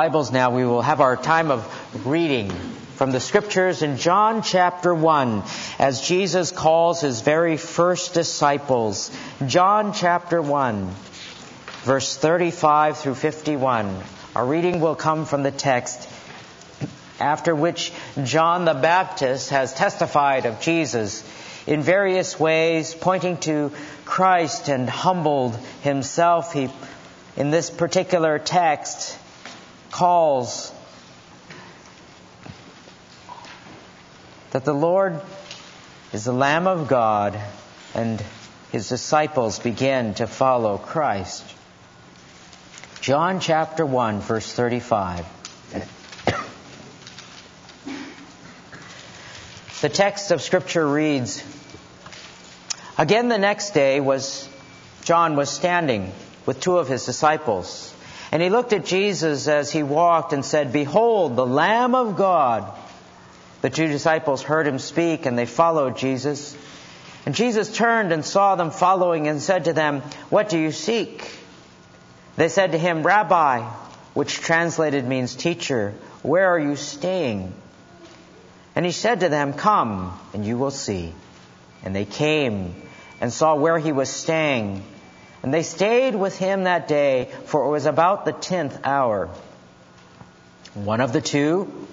Bibles now, we will have our time of reading from the scriptures in John chapter 1 as Jesus calls his very first disciples. John chapter 1, verse 35 through 51. Our reading will come from the text after which John the Baptist has testified of Jesus in various ways, pointing to Christ and humbled himself. He, in this particular text, calls that the Lord is the Lamb of God and his disciples begin to follow Christ. John chapter 1 verse 35. the text of scripture reads, Again the next day was John was standing with two of his disciples. And he looked at Jesus as he walked and said, Behold, the Lamb of God. The two disciples heard him speak and they followed Jesus. And Jesus turned and saw them following and said to them, What do you seek? They said to him, Rabbi, which translated means teacher, where are you staying? And he said to them, Come, and you will see. And they came and saw where he was staying and they stayed with him that day, for it was about the tenth hour. One of the two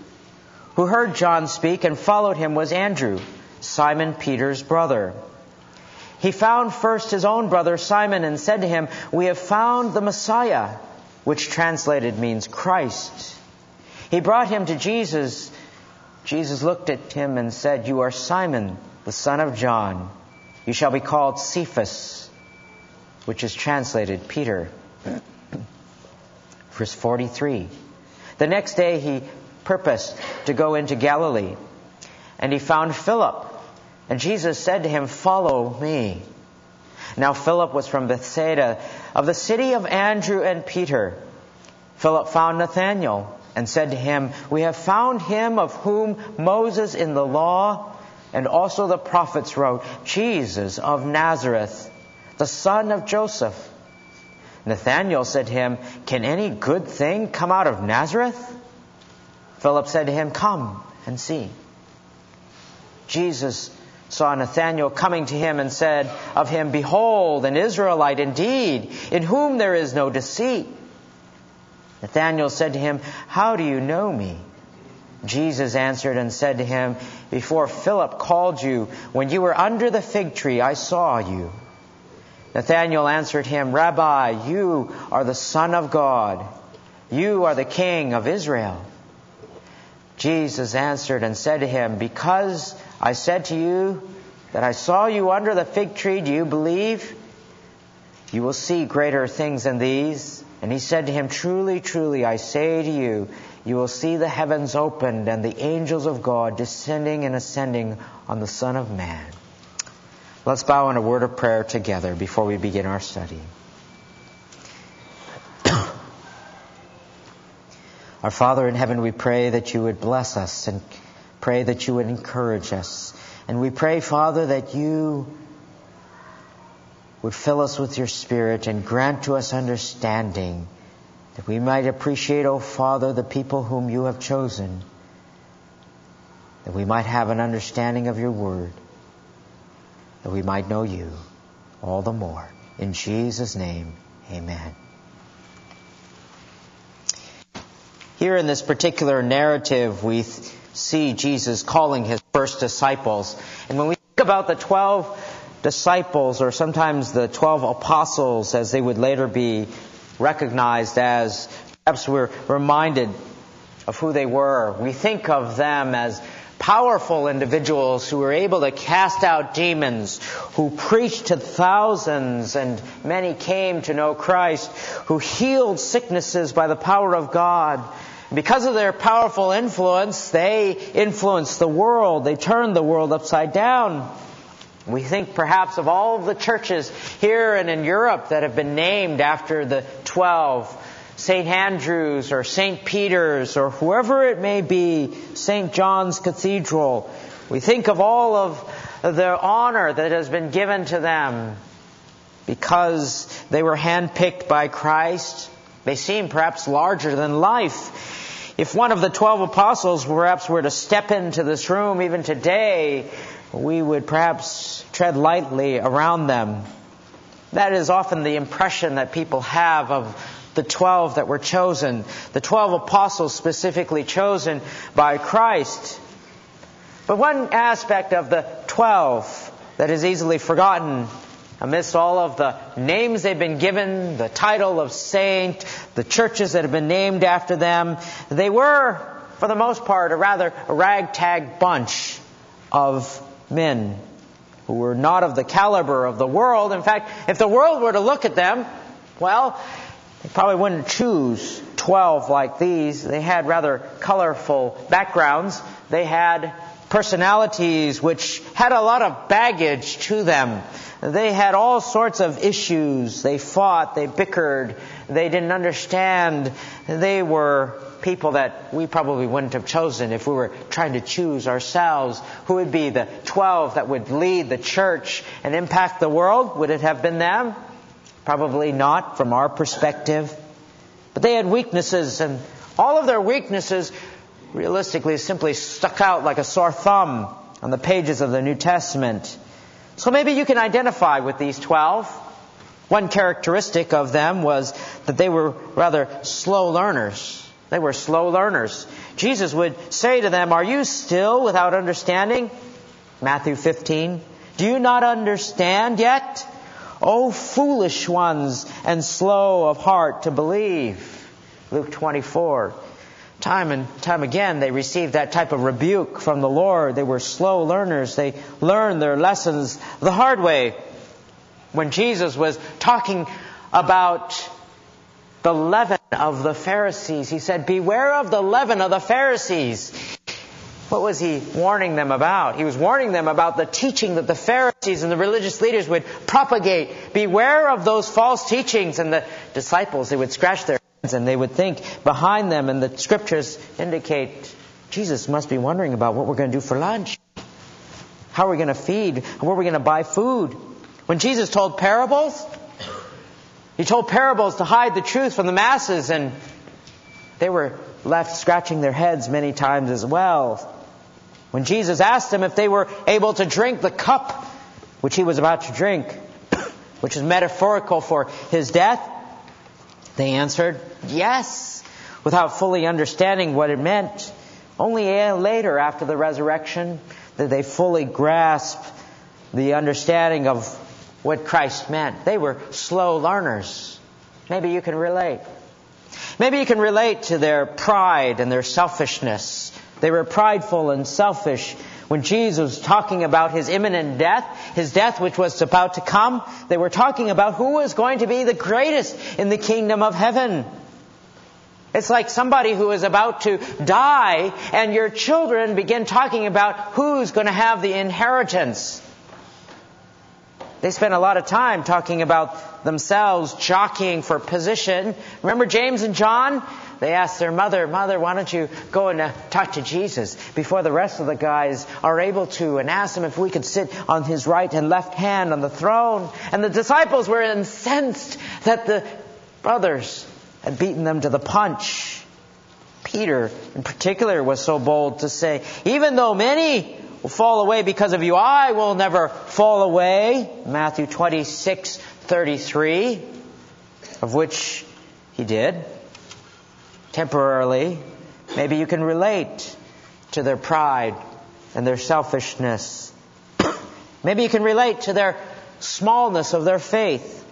who heard John speak and followed him was Andrew, Simon Peter's brother. He found first his own brother Simon and said to him, We have found the Messiah, which translated means Christ. He brought him to Jesus. Jesus looked at him and said, You are Simon, the son of John. You shall be called Cephas which is translated Peter. Verse 43. The next day he purposed to go into Galilee, and he found Philip. And Jesus said to him, Follow me. Now Philip was from Bethsaida, of the city of Andrew and Peter. Philip found Nathanael and said to him, We have found him of whom Moses in the law and also the prophets wrote, Jesus of Nazareth the son of Joseph. Nathanael said to him, Can any good thing come out of Nazareth? Philip said to him, Come and see. Jesus saw Nathanael coming to him and said of him, Behold, an Israelite indeed, in whom there is no deceit. Nathanael said to him, How do you know me? Jesus answered and said to him, Before Philip called you, when you were under the fig tree, I saw you. Nathanael answered him, Rabbi, you are the Son of God. You are the King of Israel. Jesus answered and said to him, Because I said to you that I saw you under the fig tree, do you believe? You will see greater things than these. And he said to him, Truly, truly, I say to you, you will see the heavens opened and the angels of God descending and ascending on the Son of Man. Let's bow in a word of prayer together before we begin our study. our Father in heaven, we pray that you would bless us and pray that you would encourage us. And we pray, Father, that you would fill us with your Spirit and grant to us understanding that we might appreciate, O oh Father, the people whom you have chosen, that we might have an understanding of your word that we might know you all the more. In Jesus' name, amen. Here in this particular narrative, we see Jesus calling his first disciples. And when we think about the 12 disciples, or sometimes the 12 apostles, as they would later be recognized as, perhaps we're reminded of who they were. We think of them as powerful individuals who were able to cast out demons, who preached to thousands, and many came to know Christ, who healed sicknesses by the power of God. Because of their powerful influence, they influenced the world. They turned the world upside down. We think perhaps of all of the churches here and in Europe that have been named after the twelve St. Andrew's or St. Peter's or whoever it may be, St. John's Cathedral. We think of all of the honor that has been given to them because they were handpicked by Christ. They seem perhaps larger than life. If one of the twelve apostles perhaps were to step into this room even today, we would perhaps tread lightly around them. That is often the impression that people have of the twelve that were chosen, the twelve apostles specifically chosen by Christ. But one aspect of the twelve that is easily forgotten amidst all of the names they've been given, the title of saint, the churches that have been named after them, they were, for the most part, a rather ragtag bunch of men who were not of the caliber of the world. In fact, if the world were to look at them, well, they probably wouldn't choose 12 like these. They had rather colorful backgrounds. They had personalities which had a lot of baggage to them. They had all sorts of issues. They fought, they bickered, they didn't understand. They were people that we probably wouldn't have chosen if we were trying to choose ourselves. Who would be the 12 that would lead the church and impact the world? Would it have been them? Probably not from our perspective. But they had weaknesses and all of their weaknesses realistically simply stuck out like a sore thumb on the pages of the New Testament. So maybe you can identify with these 12. One characteristic of them was that they were rather slow learners. They were slow learners. Jesus would say to them, Are you still without understanding? Matthew 15. Do you not understand yet? O foolish ones and slow of heart to believe. Luke 24. Time and time again, they received that type of rebuke from the Lord. They were slow learners. They learned their lessons the hard way. When Jesus was talking about the leaven of the Pharisees, he said, Beware of the leaven of the Pharisees. What was he warning them about? He was warning them about the teaching that the Pharisees and the religious leaders would propagate. Beware of those false teachings. And the disciples, they would scratch their heads and they would think behind them, and the scriptures indicate Jesus must be wondering about what we're going to do for lunch. How are we going to feed? Where are we going to buy food? When Jesus told parables, he told parables to hide the truth from the masses, and they were left scratching their heads many times as well. When Jesus asked them if they were able to drink the cup which he was about to drink, which is metaphorical for his death, they answered, yes, without fully understanding what it meant. Only later, after the resurrection, did they fully grasp the understanding of what Christ meant. They were slow learners. Maybe you can relate. Maybe you can relate to their pride and their selfishness. They were prideful and selfish when Jesus was talking about his imminent death, his death which was about to come, they were talking about who was going to be the greatest in the kingdom of heaven. It's like somebody who is about to die and your children begin talking about who's going to have the inheritance. They spend a lot of time talking about themselves, jockeying for position. Remember James and John? They asked their mother, Mother, why don't you go and uh, talk to Jesus before the rest of the guys are able to and ask him if we could sit on his right and left hand on the throne. And the disciples were incensed that the brothers had beaten them to the punch. Peter, in particular, was so bold to say, Even though many will fall away because of you, I will never fall away. Matthew 26, 33, of which he did temporarily. Maybe you can relate to their pride and their selfishness. Maybe you can relate to their smallness of their faith.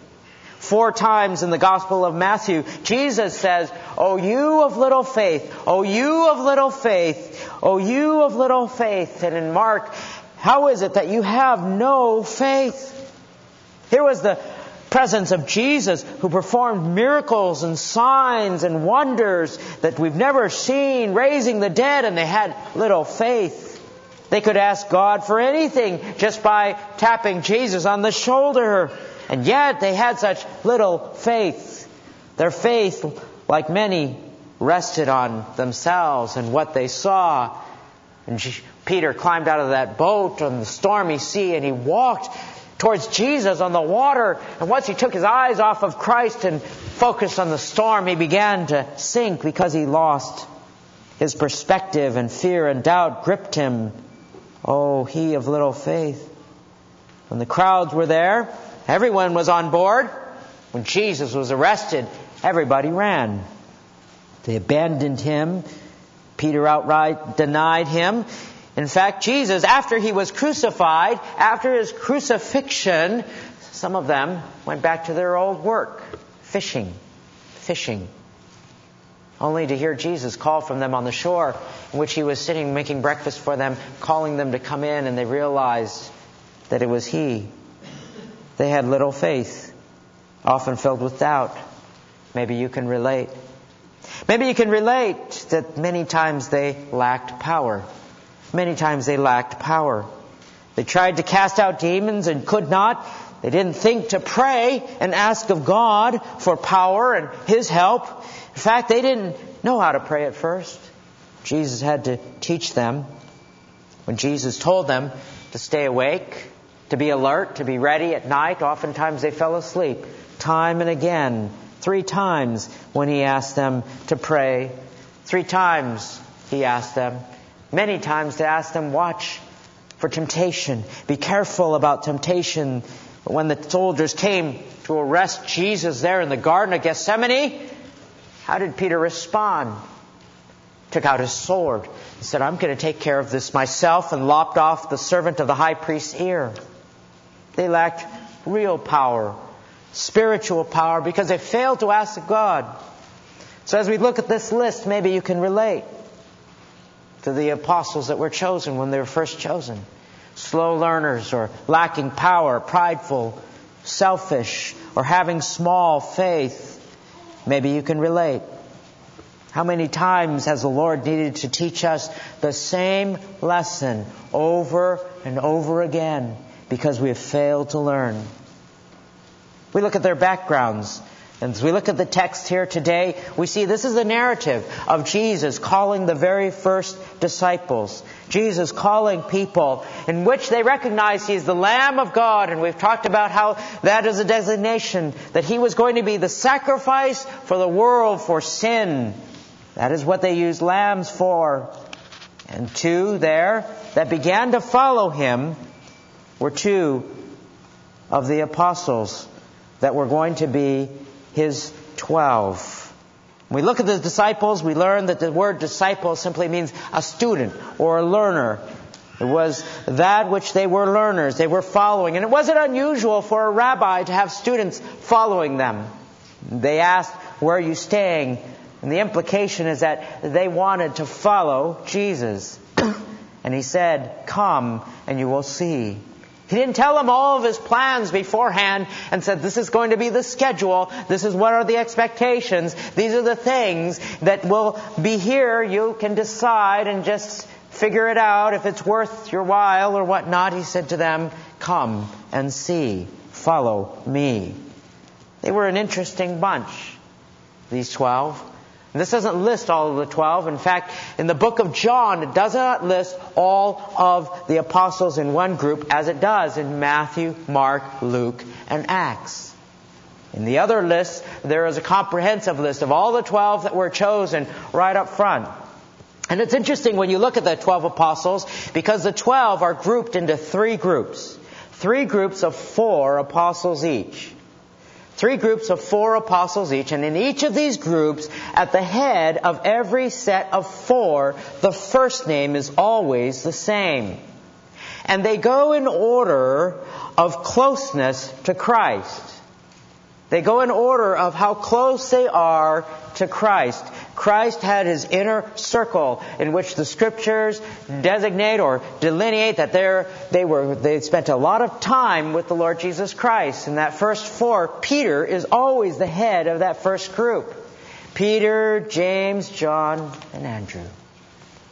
Four times in the Gospel of Matthew, Jesus says, O you of little faith, O you of little faith, O you of little faith. And in Mark, how is it that you have no faith? Here was the presence of Jesus who performed miracles and signs and wonders that we've never seen, raising the dead, and they had little faith. They could ask God for anything just by tapping Jesus on the shoulder. And yet they had such little faith. Their faith, like many, rested on themselves and what they saw. And Peter climbed out of that boat on the stormy sea and he walked towards Jesus on the water. And once he took his eyes off of Christ and focused on the storm, he began to sink because he lost his perspective and fear and doubt gripped him. Oh, he of little faith. When the crowds were there, everyone was on board. When Jesus was arrested, everybody ran. They abandoned him. Peter outright denied him. In fact, Jesus, after he was crucified, after his crucifixion, some of them went back to their old work, fishing, fishing. Only to hear Jesus call from them on the shore in which he was sitting making breakfast for them, calling them to come in, and they realized that it was he. They had little faith, often filled with doubt. Maybe you can relate. Maybe you can relate that many times they lacked power. Many times they lacked power. They tried to cast out demons and could not. They didn't think to pray and ask of God for power and His help. In fact, they didn't know how to pray at first. Jesus had to teach them. When Jesus told them to stay awake, to be alert, to be ready at night, oftentimes they fell asleep. Time and again, three times when He asked them to pray. Three times He asked them many times to ask them, watch for temptation. Be careful about temptation. But when the soldiers came to arrest Jesus there in the Garden of Gethsemane, how did Peter respond? Took out his sword and said, I'm going to take care of this myself, and lopped off the servant of the high priest's ear. They lacked real power, spiritual power, because they failed to ask God. So as we look at this list, maybe you can relate to the apostles that were chosen when they were first chosen. Slow learners or lacking power, prideful, selfish, or having small faith. Maybe you can relate. How many times has the Lord needed to teach us the same lesson over and over again because we have failed to learn? We look at their backgrounds. And as we look at the text here today, we see this is the narrative of Jesus calling the very first disciples. Jesus calling people in which they recognize He's the Lamb of God, and we've talked about how that is a designation, that He was going to be the sacrifice for the world for sin. That is what they used lambs for. And two there that began to follow Him were two of the apostles that were going to be his twelve. When we look at the disciples, we learn that the word disciple simply means a student or a learner. It was that which they were learners, they were following. And it wasn't unusual for a rabbi to have students following them. They asked, Where are you staying? And the implication is that they wanted to follow Jesus. and he said, Come and you will see. He didn't tell them all of his plans beforehand and said, this is going to be the schedule. This is what are the expectations. These are the things that will be here. You can decide and just figure it out if it's worth your while or whatnot. He said to them, come and see. Follow me. They were an interesting bunch, these twelve. This doesn't list all of the 12. In fact, in the book of John, it does not list all of the apostles in one group as it does in Matthew, Mark, Luke, and Acts. In the other list, there is a comprehensive list of all the 12 that were chosen right up front. And it's interesting when you look at the 12 apostles because the 12 are grouped into three groups. Three groups of four apostles each. Three groups of four apostles each, and in each of these groups, at the head of every set of four, the first name is always the same. And they go in order of closeness to Christ. They go in order of how close they are to Christ. Christ had his inner circle in which the scriptures designate or delineate that they were, they spent a lot of time with the Lord Jesus Christ. And that first four, Peter is always the head of that first group. Peter, James, John, and Andrew.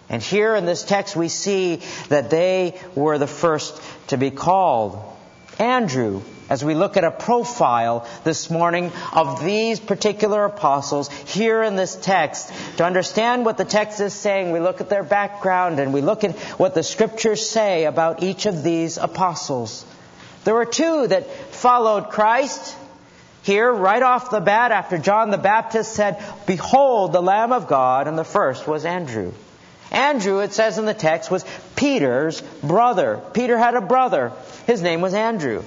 And here in this text we see that they were the first to be called. Andrew as we look at a profile this morning of these particular apostles here in this text. To understand what the text is saying, we look at their background and we look at what the scriptures say about each of these apostles. There were two that followed Christ. Here, right off the bat, after John the Baptist said, Behold the Lamb of God, and the first was Andrew. Andrew, it says in the text, was Peter's brother. Peter had a brother. His name was Andrew.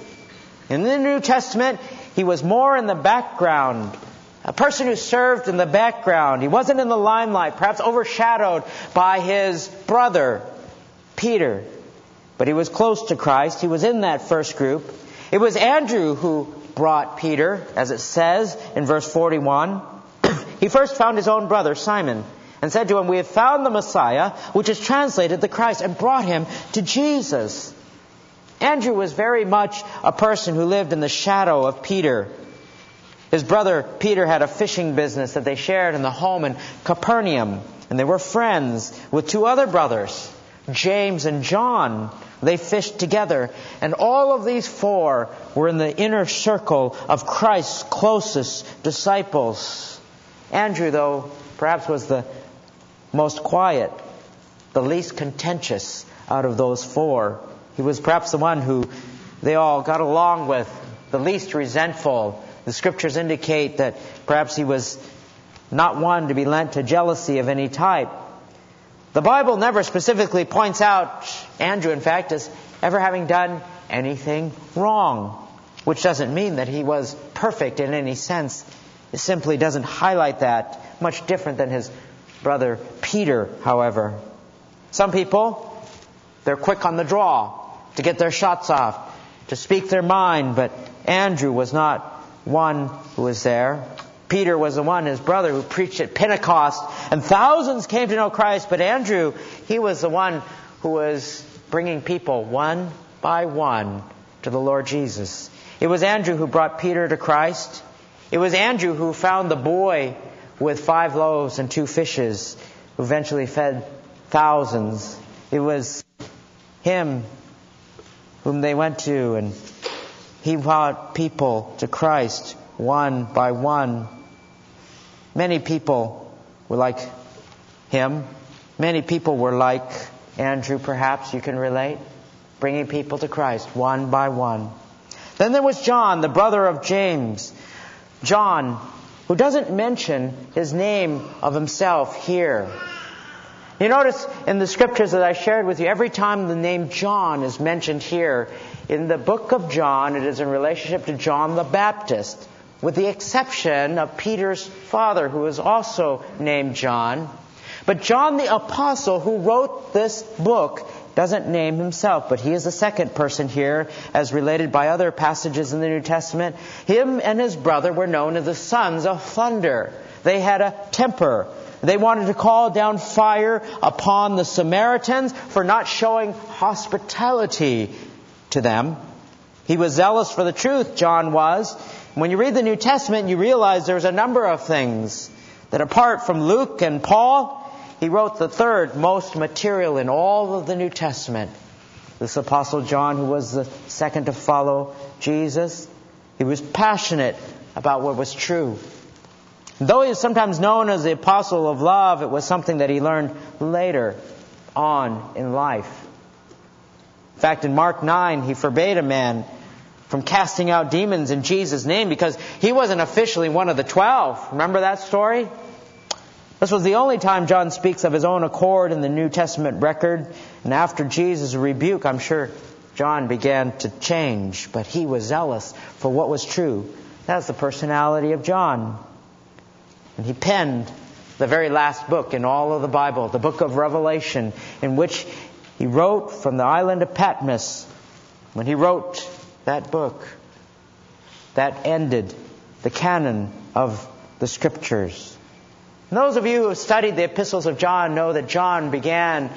In the New Testament, he was more in the background. A person who served in the background. He wasn't in the limelight, perhaps overshadowed by his brother, Peter. But he was close to Christ. He was in that first group. It was Andrew who brought Peter, as it says in verse 41. he first found his own brother, Simon, and said to him, We have found the Messiah, which is translated the Christ, and brought him to Jesus. Andrew was very much a person who lived in the shadow of Peter. His brother Peter had a fishing business that they shared in the home in Capernaum, and they were friends with two other brothers, James and John. They fished together, and all of these four were in the inner circle of Christ's closest disciples. Andrew, though, perhaps was the most quiet, the least contentious out of those four. He was perhaps the one who they all got along with, the least resentful. The scriptures indicate that perhaps he was not one to be lent to jealousy of any type. The Bible never specifically points out Andrew, in fact, as ever having done anything wrong, which doesn't mean that he was perfect in any sense. It simply doesn't highlight that. Much different than his brother Peter, however. Some people, they're quick on the draw to get their shots off, to speak their mind, but Andrew was not one who was there. Peter was the one, his brother, who preached at Pentecost, and thousands came to know Christ. But Andrew, he was the one who was bringing people one by one to the Lord Jesus. It was Andrew who brought Peter to Christ. It was Andrew who found the boy with five loaves and two fishes, who eventually fed thousands. It was him whom they went to, and he brought people to Christ one by one. Many people were like him. Many people were like Andrew, perhaps you can relate, bringing people to Christ one by one. Then there was John, the brother of James. John, who doesn't mention his name of himself here. You notice in the scriptures that I shared with you, every time the name John is mentioned here, in the book of John, it is in relationship to John the Baptist with the exception of Peter's father, who is also named John. But John the Apostle, who wrote this book, doesn't name himself, but he is the second person here, as related by other passages in the New Testament. Him and his brother were known as the sons of thunder. They had a temper. They wanted to call down fire upon the Samaritans for not showing hospitality to them. He was zealous for the truth, John was. When you read the New Testament, you realize there's a number of things that apart from Luke and Paul, he wrote the third most material in all of the New Testament. This Apostle John, who was the second to follow Jesus, he was passionate about what was true. Though he is sometimes known as the Apostle of Love, it was something that he learned later on in life. In fact, in Mark 9, he forbade a man from casting out demons in Jesus' name because he wasn't officially one of the twelve. Remember that story? This was the only time John speaks of his own accord in the New Testament record. And after Jesus' rebuke, I'm sure John began to change, but he was zealous for what was true. That's the personality of John. And he penned the very last book in all of the Bible, the book of Revelation, in which he wrote from the island of Patmos. When he wrote that book, that ended the canon of the scriptures. And those of you who have studied the epistles of John know that John began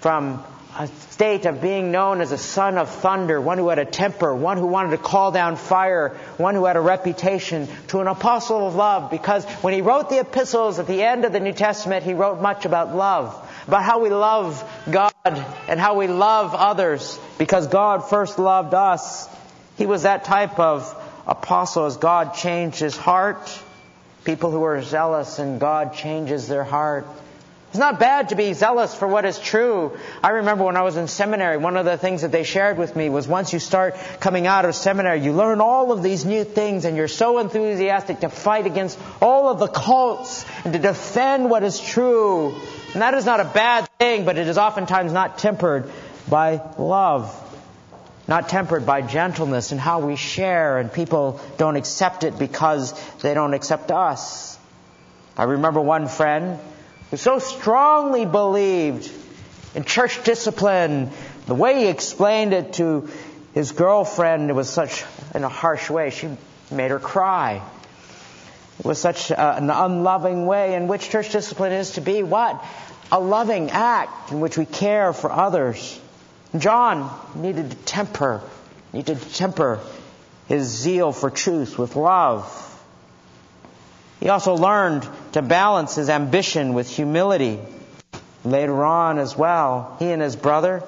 from a state of being known as a son of thunder, one who had a temper, one who wanted to call down fire, one who had a reputation, to an apostle of love, because when he wrote the epistles at the end of the New Testament, he wrote much about love, about how we love God and how we love others, because God first loved us. He was that type of apostle as God changed his heart People who are zealous and God changes their heart. It's not bad to be zealous for what is true. I remember when I was in seminary, one of the things that they shared with me was once you start coming out of seminary, you learn all of these new things and you're so enthusiastic to fight against all of the cults and to defend what is true. And that is not a bad thing, but it is oftentimes not tempered by love. Not tempered by gentleness and how we share and people don't accept it because they don't accept us. I remember one friend who so strongly believed in church discipline, the way he explained it to his girlfriend, it was such in a harsh way. She made her cry. It was such uh, an unloving way in which church discipline is to be what? A loving act in which we care for others. John needed to temper, needed to temper his zeal for truth with love. He also learned to balance his ambition with humility. Later on as well, he and his brother,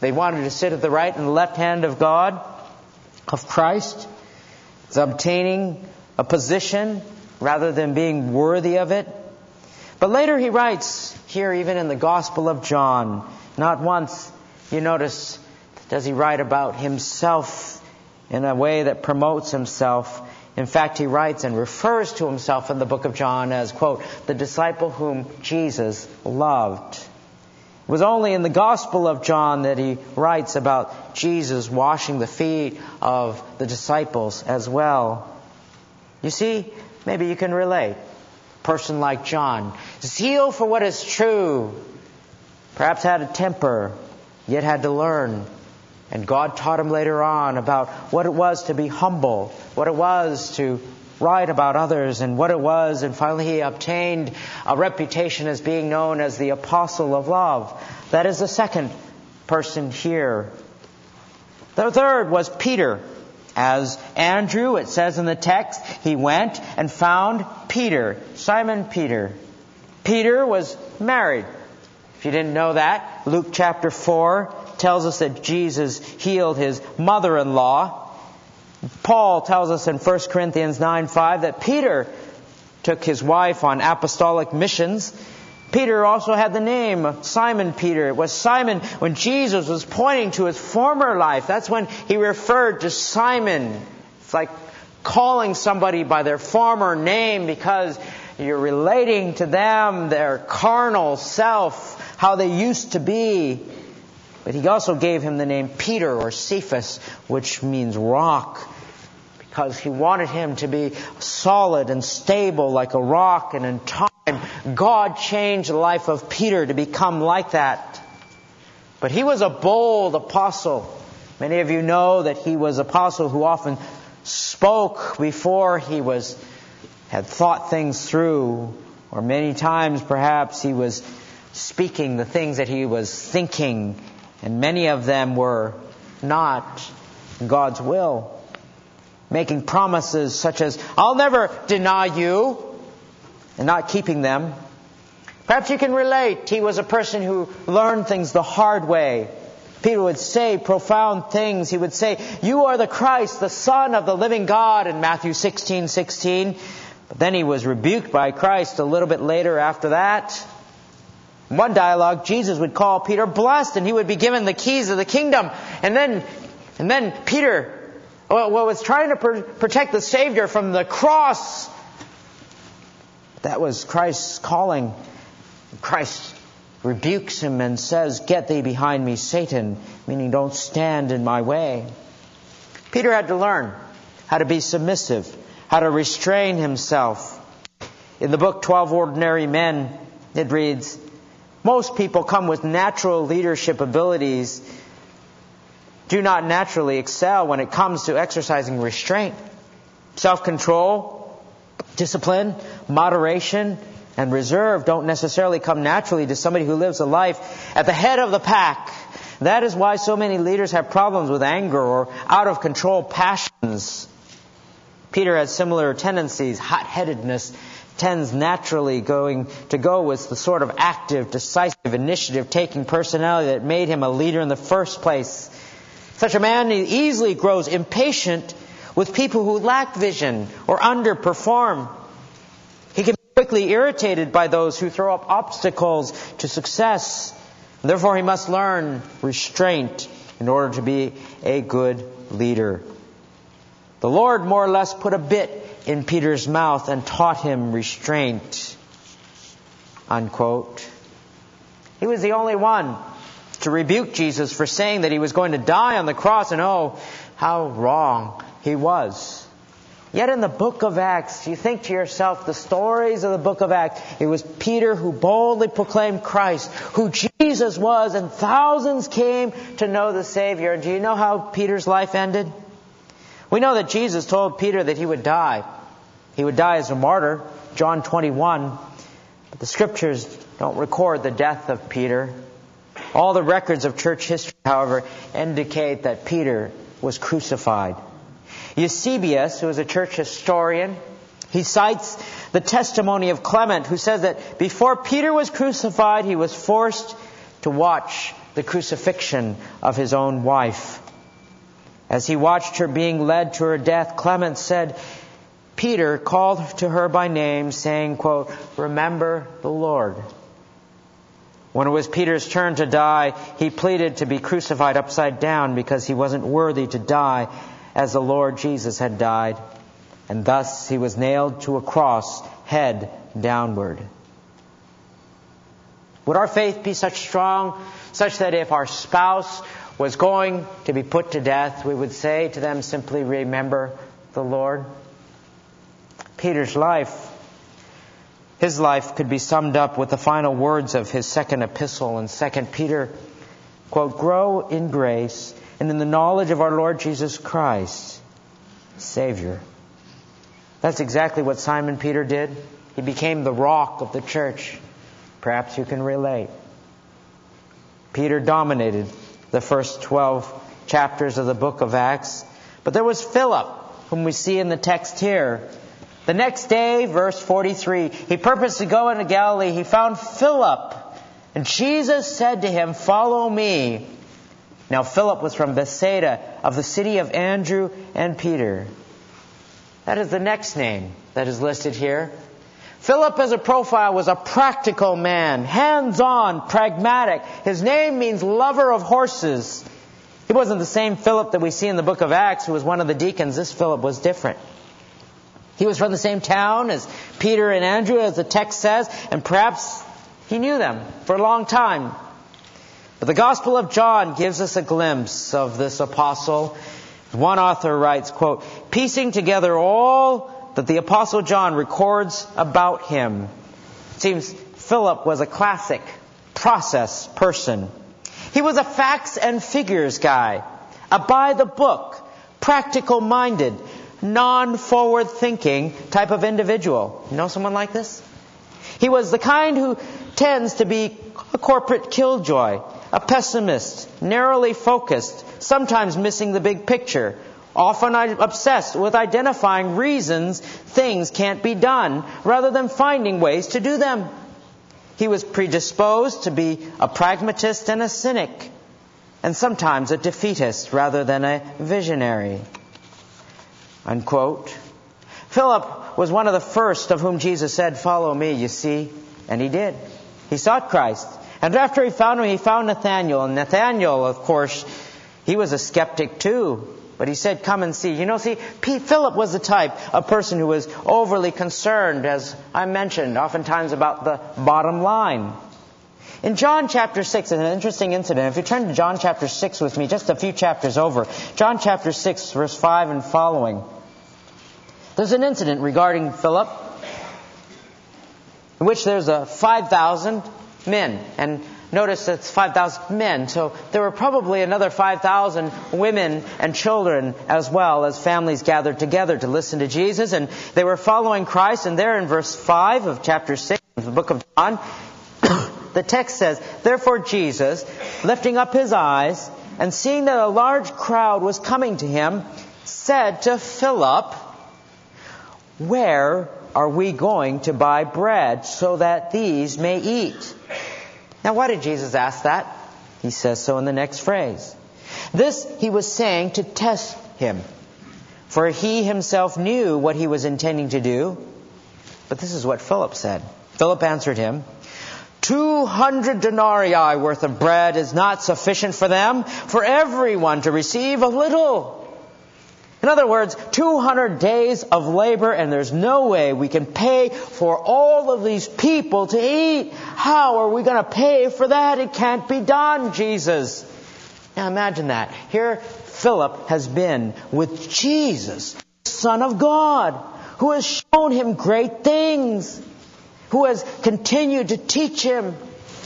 they wanted to sit at the right and left hand of God, of Christ. Obtaining a position rather than being worthy of it. But later he writes, here even in the Gospel of John, not once, you notice, does he write about himself in a way that promotes himself. In fact, he writes and refers to himself in the book of John as, quote, the disciple whom Jesus loved. It was only in the Gospel of John that he writes about Jesus washing the feet of the disciples as well. You see, maybe you can relate. A person like John, zeal for what is true, perhaps had a temper, yet had to learn and God taught him later on about what it was to be humble, what it was to write about others, and what it was. And finally, he obtained a reputation as being known as the apostle of love. That is the second person here. The third was Peter. As Andrew, it says in the text, he went and found Peter, Simon Peter. Peter was married. If you didn't know that, Luke chapter 4 tells us that Jesus healed his mother-in-law. Paul tells us in 1 Corinthians 9 5 that Peter took his wife on apostolic missions. Peter also had the name Simon Peter. It was Simon when Jesus was pointing to his former life. That's when he referred to Simon. It's like calling somebody by their former name because you're relating to them, their carnal self, how they used to be. But he also gave him the name Peter or Cephas, which means rock, because he wanted him to be solid and stable like a rock. And in time, God changed the life of Peter to become like that. But he was a bold apostle. Many of you know that he was an apostle who often spoke before he was had thought things through, or many times perhaps he was speaking the things that he was thinking and many of them were not God's will. Making promises such as, I'll never deny you, and not keeping them. Perhaps you can relate. He was a person who learned things the hard way. Peter would say profound things. He would say, You are the Christ, the Son of the living God in Matthew 16, 16. But then he was rebuked by Christ a little bit later after that. One dialogue, Jesus would call Peter blessed and he would be given the keys of the kingdom. And then, and then Peter uh, well, was trying to protect the Savior from the cross. That was Christ's calling. Christ rebukes him and says, Get thee behind me, Satan, meaning don't stand in my way. Peter had to learn how to be submissive, how to restrain himself. In the book 12 Ordinary Men, it reads, most people come with natural leadership abilities, do not naturally excel when it comes to exercising restraint, self control, discipline, moderation, and reserve don't necessarily come naturally to somebody who lives a life at the head of the pack. That is why so many leaders have problems with anger or out of control passions. Peter has similar tendencies, hot headedness, tends naturally going to go with the sort of active, decisive, initiative taking personality that made him a leader in the first place. Such a man easily grows impatient with people who lack vision or underperform. He can be quickly irritated by those who throw up obstacles to success. Therefore, he must learn restraint in order to be a good leader. The Lord more or less put a bit in Peter's mouth and taught him restraint. Unquote. He was the only one to rebuke Jesus for saying that he was going to die on the cross, and oh, how wrong he was. Yet in the book of Acts, you think to yourself, the stories of the book of Acts, it was Peter who boldly proclaimed Christ, who Jesus was, and thousands came to know the Savior. And do you know how Peter's life ended? We know that Jesus told Peter that he would die. He would die as a martyr, John 21. But the scriptures don't record the death of Peter. All the records of church history, however, indicate that Peter was crucified. Eusebius, who is a church historian, he cites the testimony of Clement, who says that before Peter was crucified, he was forced to watch the crucifixion of his own wife. As he watched her being led to her death, Clement said, Peter called to her by name, saying, quote, Remember the Lord. When it was Peter's turn to die, he pleaded to be crucified upside down because he wasn't worthy to die as the Lord Jesus had died, and thus he was nailed to a cross, head downward. Would our faith be such strong, such that if our spouse was going to be put to death, we would say to them simply, Remember the Lord? Peter's life, his life could be summed up with the final words of his second epistle in 2 Peter, quote, Grow in grace and in the knowledge of our Lord Jesus Christ, Savior. That's exactly what Simon Peter did. He became the rock of the church. Perhaps you can relate. Peter dominated the first 12 chapters of the book of Acts. But there was Philip, whom we see in the text here. The next day, verse 43, he purposed to go into Galilee. He found Philip. And Jesus said to him, Follow me. Now Philip was from Bethsaida, of the city of Andrew and Peter. That is the next name that is listed here. Philip as a profile was a practical man, hands-on, pragmatic. His name means lover of horses. He wasn't the same Philip that we see in the book of Acts, who was one of the deacons. This Philip was different. He was from the same town as Peter and Andrew, as the text says, and perhaps he knew them for a long time. But the Gospel of John gives us a glimpse of this apostle. One author writes, quote, piecing together all that the apostle John records about him. It seems Philip was a classic process person. He was a facts and figures guy, a by the book, practical minded, non forward thinking type of individual. You know someone like this? He was the kind who tends to be a corporate killjoy, a pessimist, narrowly focused, sometimes missing the big picture, often obsessed with identifying reasons things can't be done rather than finding ways to do them. He was predisposed to be a pragmatist and a cynic, and sometimes a defeatist rather than a visionary. Unquote. Philip was one of the first of whom Jesus said, Follow me, you see. And he did. He sought Christ. And after he found him, he found Nathaniel. And Nathaniel, of course, he was a skeptic too. But he said, come and see. You know, see, Pete Philip was the type of person who was overly concerned, as I mentioned, oftentimes about the bottom line. In John chapter 6, an interesting incident. If you turn to John chapter 6 with me, just a few chapters over, John chapter 6, verse 5 and following, there's an incident regarding Philip in which there's a 5,000 men. And notice it's 5,000 men. So there were probably another 5,000 women and children as well as families gathered together to listen to Jesus. And they were following Christ. And there in verse 5 of chapter 6 of the book of John, the text says, Therefore Jesus, lifting up his eyes and seeing that a large crowd was coming to him, said to Philip, Where are we going to buy bread so that these may eat? Now, why did Jesus ask that? He says so in the next phrase. This he was saying to test him, for he himself knew what he was intending to do. But this is what Philip said. Philip answered him, 200 denarii worth of bread is not sufficient for them, for everyone to receive a little. In other words, 200 days of labor and there's no way we can pay for all of these people to eat. How are we going to pay for that? It can't be done, Jesus. Now imagine that. Here, Philip has been with Jesus, Son of God, who has shown him great things, who has continued to teach him.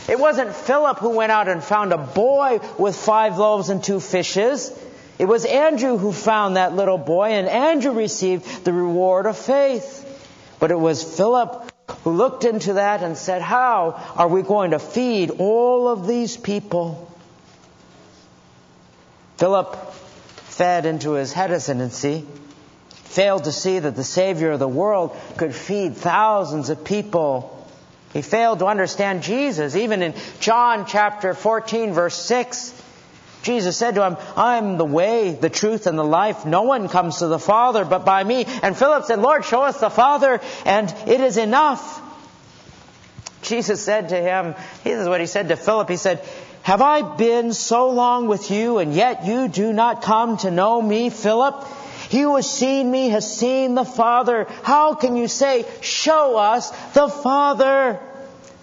It wasn't Philip who went out and found a boy with five loaves and two fishes. It was Andrew who found that little boy, and Andrew received the reward of faith. But it was Philip who looked into that and said, How are we going to feed all of these people? Philip fed into his hesitancy, failed to see that the Savior of the world could feed thousands of people. He failed to understand Jesus. Even in John chapter 14, verse 6, Jesus said to him, I'm the way, the truth, and the life. No one comes to the Father but by me. And Philip said, Lord, show us the Father, and it is enough. Jesus said to him, this is what he said to Philip. He said, Have I been so long with you, and yet you do not come to know me, Philip? He who has seen me has seen the Father. How can you say, Show us the Father?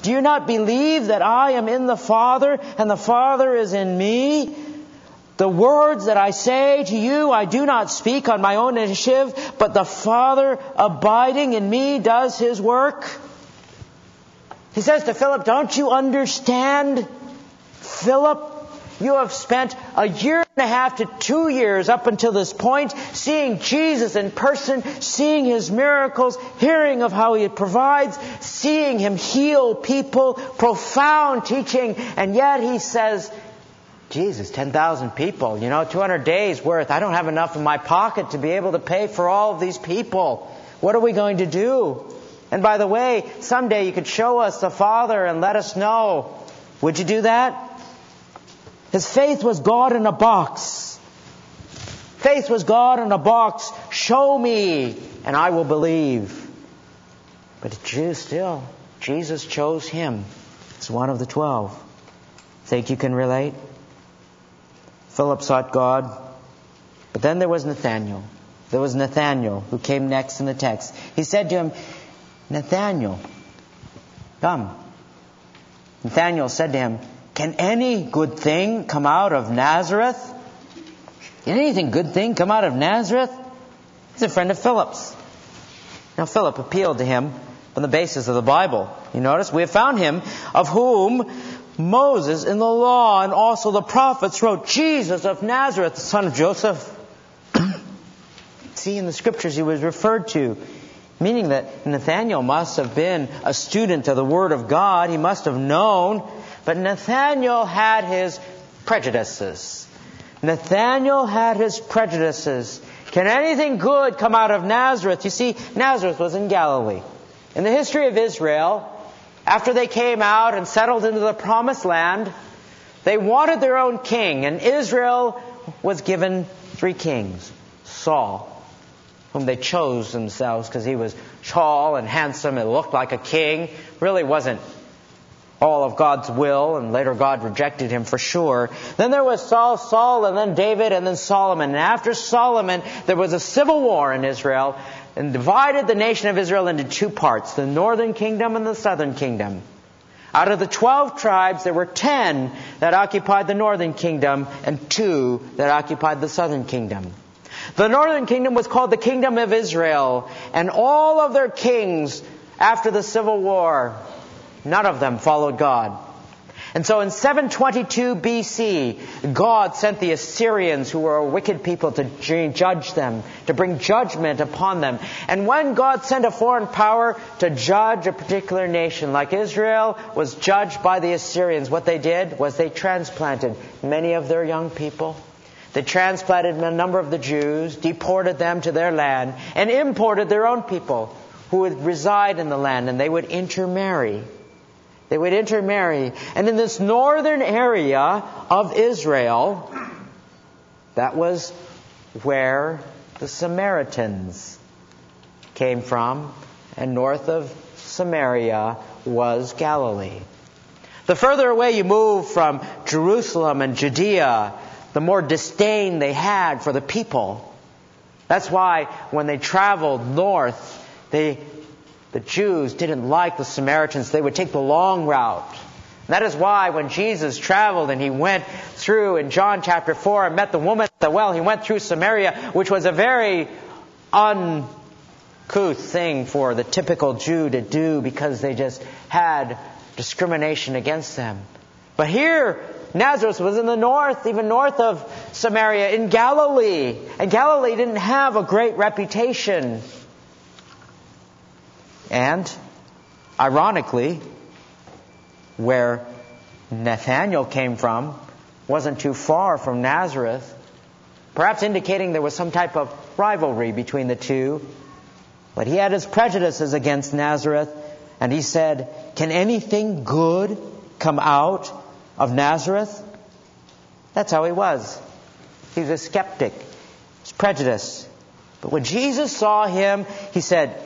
Do you not believe that I am in the Father and the Father is in me? The words that I say to you, I do not speak on my own initiative, but the Father abiding in me does his work. He says to Philip, Don't you understand? Philip, you have spent a year and a half to two years up until this point seeing Jesus in person, seeing His miracles, hearing of how He provides, seeing Him heal people, profound teaching, and yet He says, Jesus, 10,000 people, you know, 200 days worth. I don't have enough in my pocket to be able to pay for all of these people. What are we going to do? And by the way, someday you could show us the Father and let us know. Would you do that? His faith was God in a box. Faith was God in a box. Show me and I will believe. But Jews still, Jesus chose him as one of the twelve. Think you can relate? Philip sought God. But then there was Nathanael. There was Nathanael who came next in the text. He said to him, Nathanael, come. Nathanael said to him, Can any good thing come out of Nazareth? Can anything good thing come out of Nazareth? He's a friend of Philip's. Now Philip appealed to him on the basis of the Bible. You notice we have found him of whom Moses in the law and also the prophets wrote, Jesus of Nazareth, the son of Joseph. See, in the scriptures he was referred to, meaning that Nathanael must have been a student of the Word of God. He must have known. But Nathanael had his prejudices. Nathanael had his prejudices. Can anything good come out of Nazareth? You see, Nazareth was in Galilee. In the history of Israel, after they came out and settled into the promised land, they wanted their own king, and Israel was given three kings. Saul, whom they chose themselves because he was tall and handsome and looked like a king, really wasn't all of God's will, and later God rejected him for sure. Then there was Saul, Saul, and then David, and then Solomon. And after Solomon, there was a civil war in Israel, and divided the nation of Israel into two parts, the northern kingdom and the southern kingdom. Out of the 12 tribes, there were 10 that occupied the northern kingdom and 2 that occupied the southern kingdom. The northern kingdom was called the kingdom of Israel, and all of their kings after the civil war, none of them followed God. And so in 722 BC, God sent the Assyrians, who were a wicked people, to judge them, to bring judgment upon them. And when God sent a foreign power to judge a particular nation, like Israel was judged by the Assyrians, what they did was they transplanted many of their young people. They transplanted a number of the Jews, deported them to their land, and imported their own people who would reside in the land, and they would intermarry. They would intermarry. And in this northern area of Israel, that was where the Samaritans came from. and north of Samaria was Galilee. The further away you move from Jerusalem and Judea, the more disdain they had for the people. That's why when they traveled north, they, the Jews didn't like the Samaritans. They would take the long route. And that is why when Jesus traveled and he went through in John chapter 4 and met the woman at the well, he went through Samaria, which was a very uncouth thing for the typical Jew to do because they just had discrimination against them. But here, Nazareth was in the north, even north of Samaria, in Galilee. And Galilee didn't have a great reputation. And, ironically, where Nathanael came from wasn't too far from Nazareth, perhaps indicating there was some type of rivalry between the two. But he had his prejudices against Nazareth, and he said, Can anything good come out of Nazareth? That's how he was. He was a skeptic, he was prejudiced. But when Jesus saw him, he said,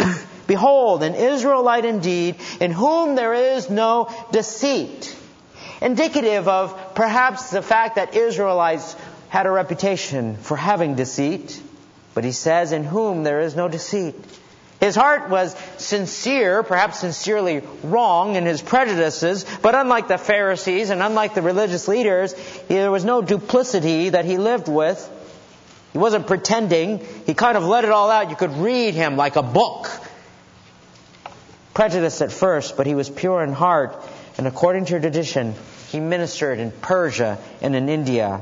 Behold, an Israelite indeed, in whom there is no deceit. Indicative of perhaps the fact that Israelites had a reputation for having deceit. But he says, in whom there is no deceit. His heart was sincere, perhaps sincerely wrong in his prejudices, but unlike the Pharisees and unlike the religious leaders, there was no duplicity that he lived with. He wasn't pretending. He kind of let it all out. You could read him like a book. Prejudiced at first, but he was pure in heart, and according to tradition, he ministered in Persia and in India.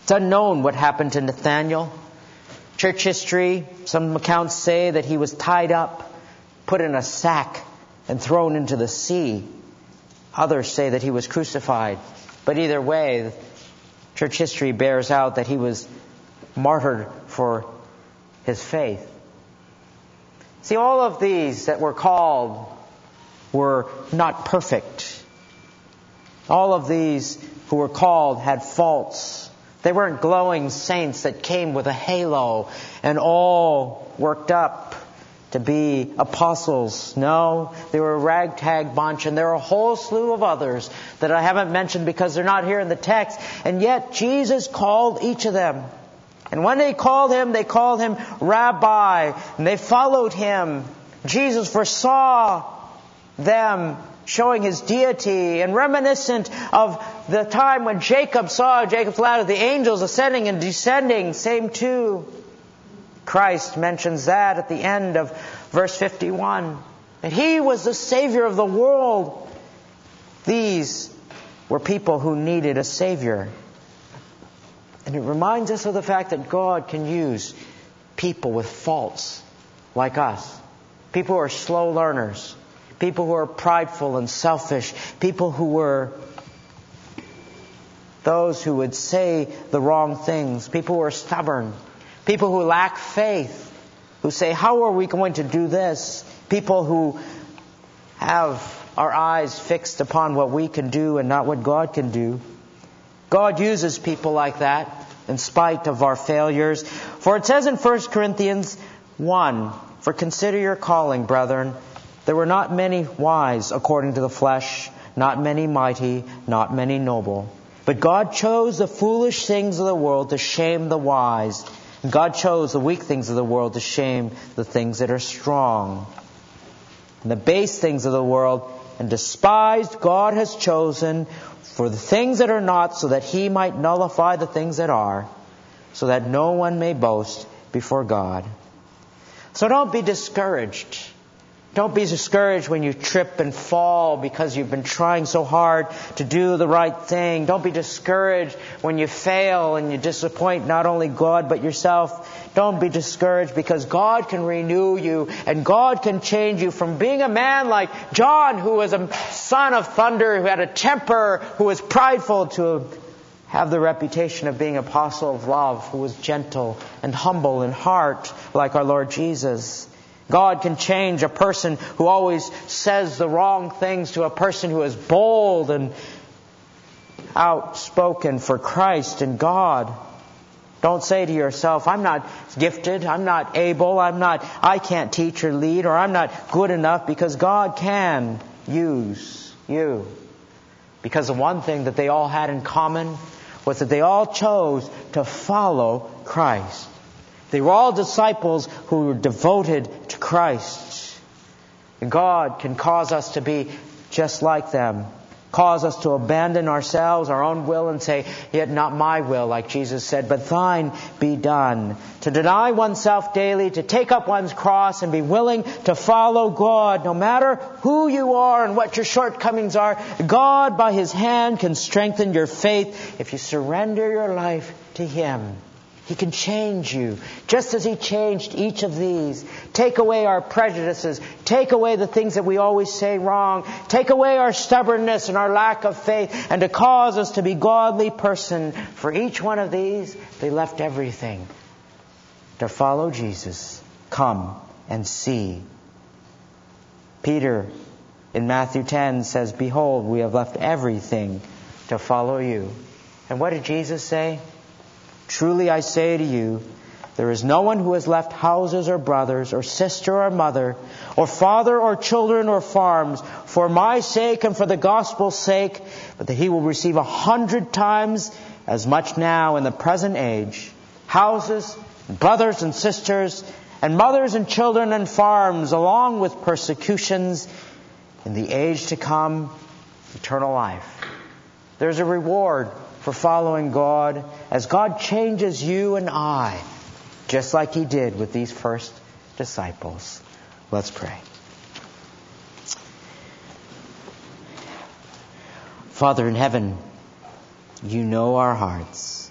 It's unknown what happened to Nathanael. Church history, some accounts say that he was tied up, put in a sack, and thrown into the sea. Others say that he was crucified. But either way, church history bears out that he was martyred for his faith. See, all of these that were called were not perfect. All of these who were called had faults. They weren't glowing saints that came with a halo and all worked up to be apostles. No, they were a ragtag bunch, and there are a whole slew of others that I haven't mentioned because they're not here in the text. And yet Jesus called each of them. And when they called him, they called him Rabbi, and they followed him. Jesus foresaw them showing his deity and reminiscent of the time when Jacob saw Jacob's ladder, the angels ascending and descending, same too. Christ mentions that at the end of verse 51. That he was the Savior of the world. These were people who needed a Savior. And it reminds us of the fact that God can use people with faults like us. People who are slow learners people who are prideful and selfish, people who were those who would say the wrong things, people who are stubborn, people who lack faith, who say, How are we going to do this? People who have our eyes fixed upon what we can do and not what God can do. God uses people like that in spite of our failures. For it says in 1 Corinthians 1, For consider your calling, brethren. There were not many wise according to the flesh, not many mighty, not many noble. But God chose the foolish things of the world to shame the wise. And God chose the weak things of the world to shame the things that are strong. And the base things of the world and despised God has chosen for the things that are not, so that he might nullify the things that are, so that no one may boast before God. So don't be discouraged. Don't be discouraged when you trip and fall because you've been trying so hard to do the right thing. Don't be discouraged when you fail and you disappoint not only God but yourself. Don't be discouraged because God can renew you and God can change you from being a man like John who was a son of thunder, who had a temper, who was prideful to have the reputation of being apostle of love, who was gentle and humble in heart like our Lord Jesus. God can change a person who always says the wrong things to a person who is bold and outspoken for Christ and God. Don't say to yourself, I'm not gifted, I'm not able, I'm not, I can't teach or lead, or I'm not good enough because God can use you. Because the one thing that they all had in common was that they all chose to follow Christ. They were all disciples who were devoted to Christ. And God can cause us to be just like them cause us to abandon ourselves, our own will, and say, Yet not my will, like Jesus said, but thine be done. To deny oneself daily, to take up one's cross, and be willing to follow God, no matter who you are and what your shortcomings are. God, by His hand, can strengthen your faith if you surrender your life to Him. He can change you, just as He changed each of these. Take away our prejudices. Take away the things that we always say wrong. Take away our stubbornness and our lack of faith, and to cause us to be godly person. For each one of these, they left everything to follow Jesus. Come and see. Peter in Matthew 10 says, Behold, we have left everything to follow you. And what did Jesus say? Truly I say to you, there is no one who has left houses or brothers or sister or mother or father or children or farms for my sake and for the gospel's sake, but that he will receive a hundred times as much now in the present age, houses, brothers and sisters, and mothers and children and farms, along with persecutions in the age to come, eternal life. There's a reward for following God as God changes you and I, just like He did with these first disciples. Let's pray. Father in heaven, you know our hearts.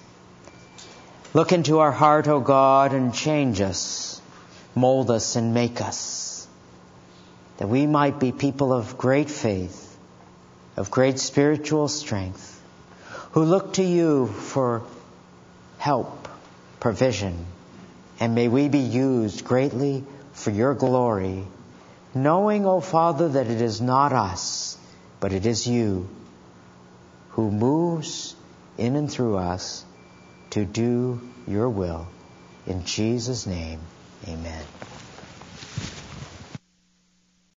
Look into our heart, O God, and change us, mold us, and make us, that we might be people of great faith, of great spiritual strength, who look to you for help, provision, and may we be used greatly for your glory, knowing, O oh Father, that it is not us, but it is you who moves in and through us to do your will. In Jesus' name, amen.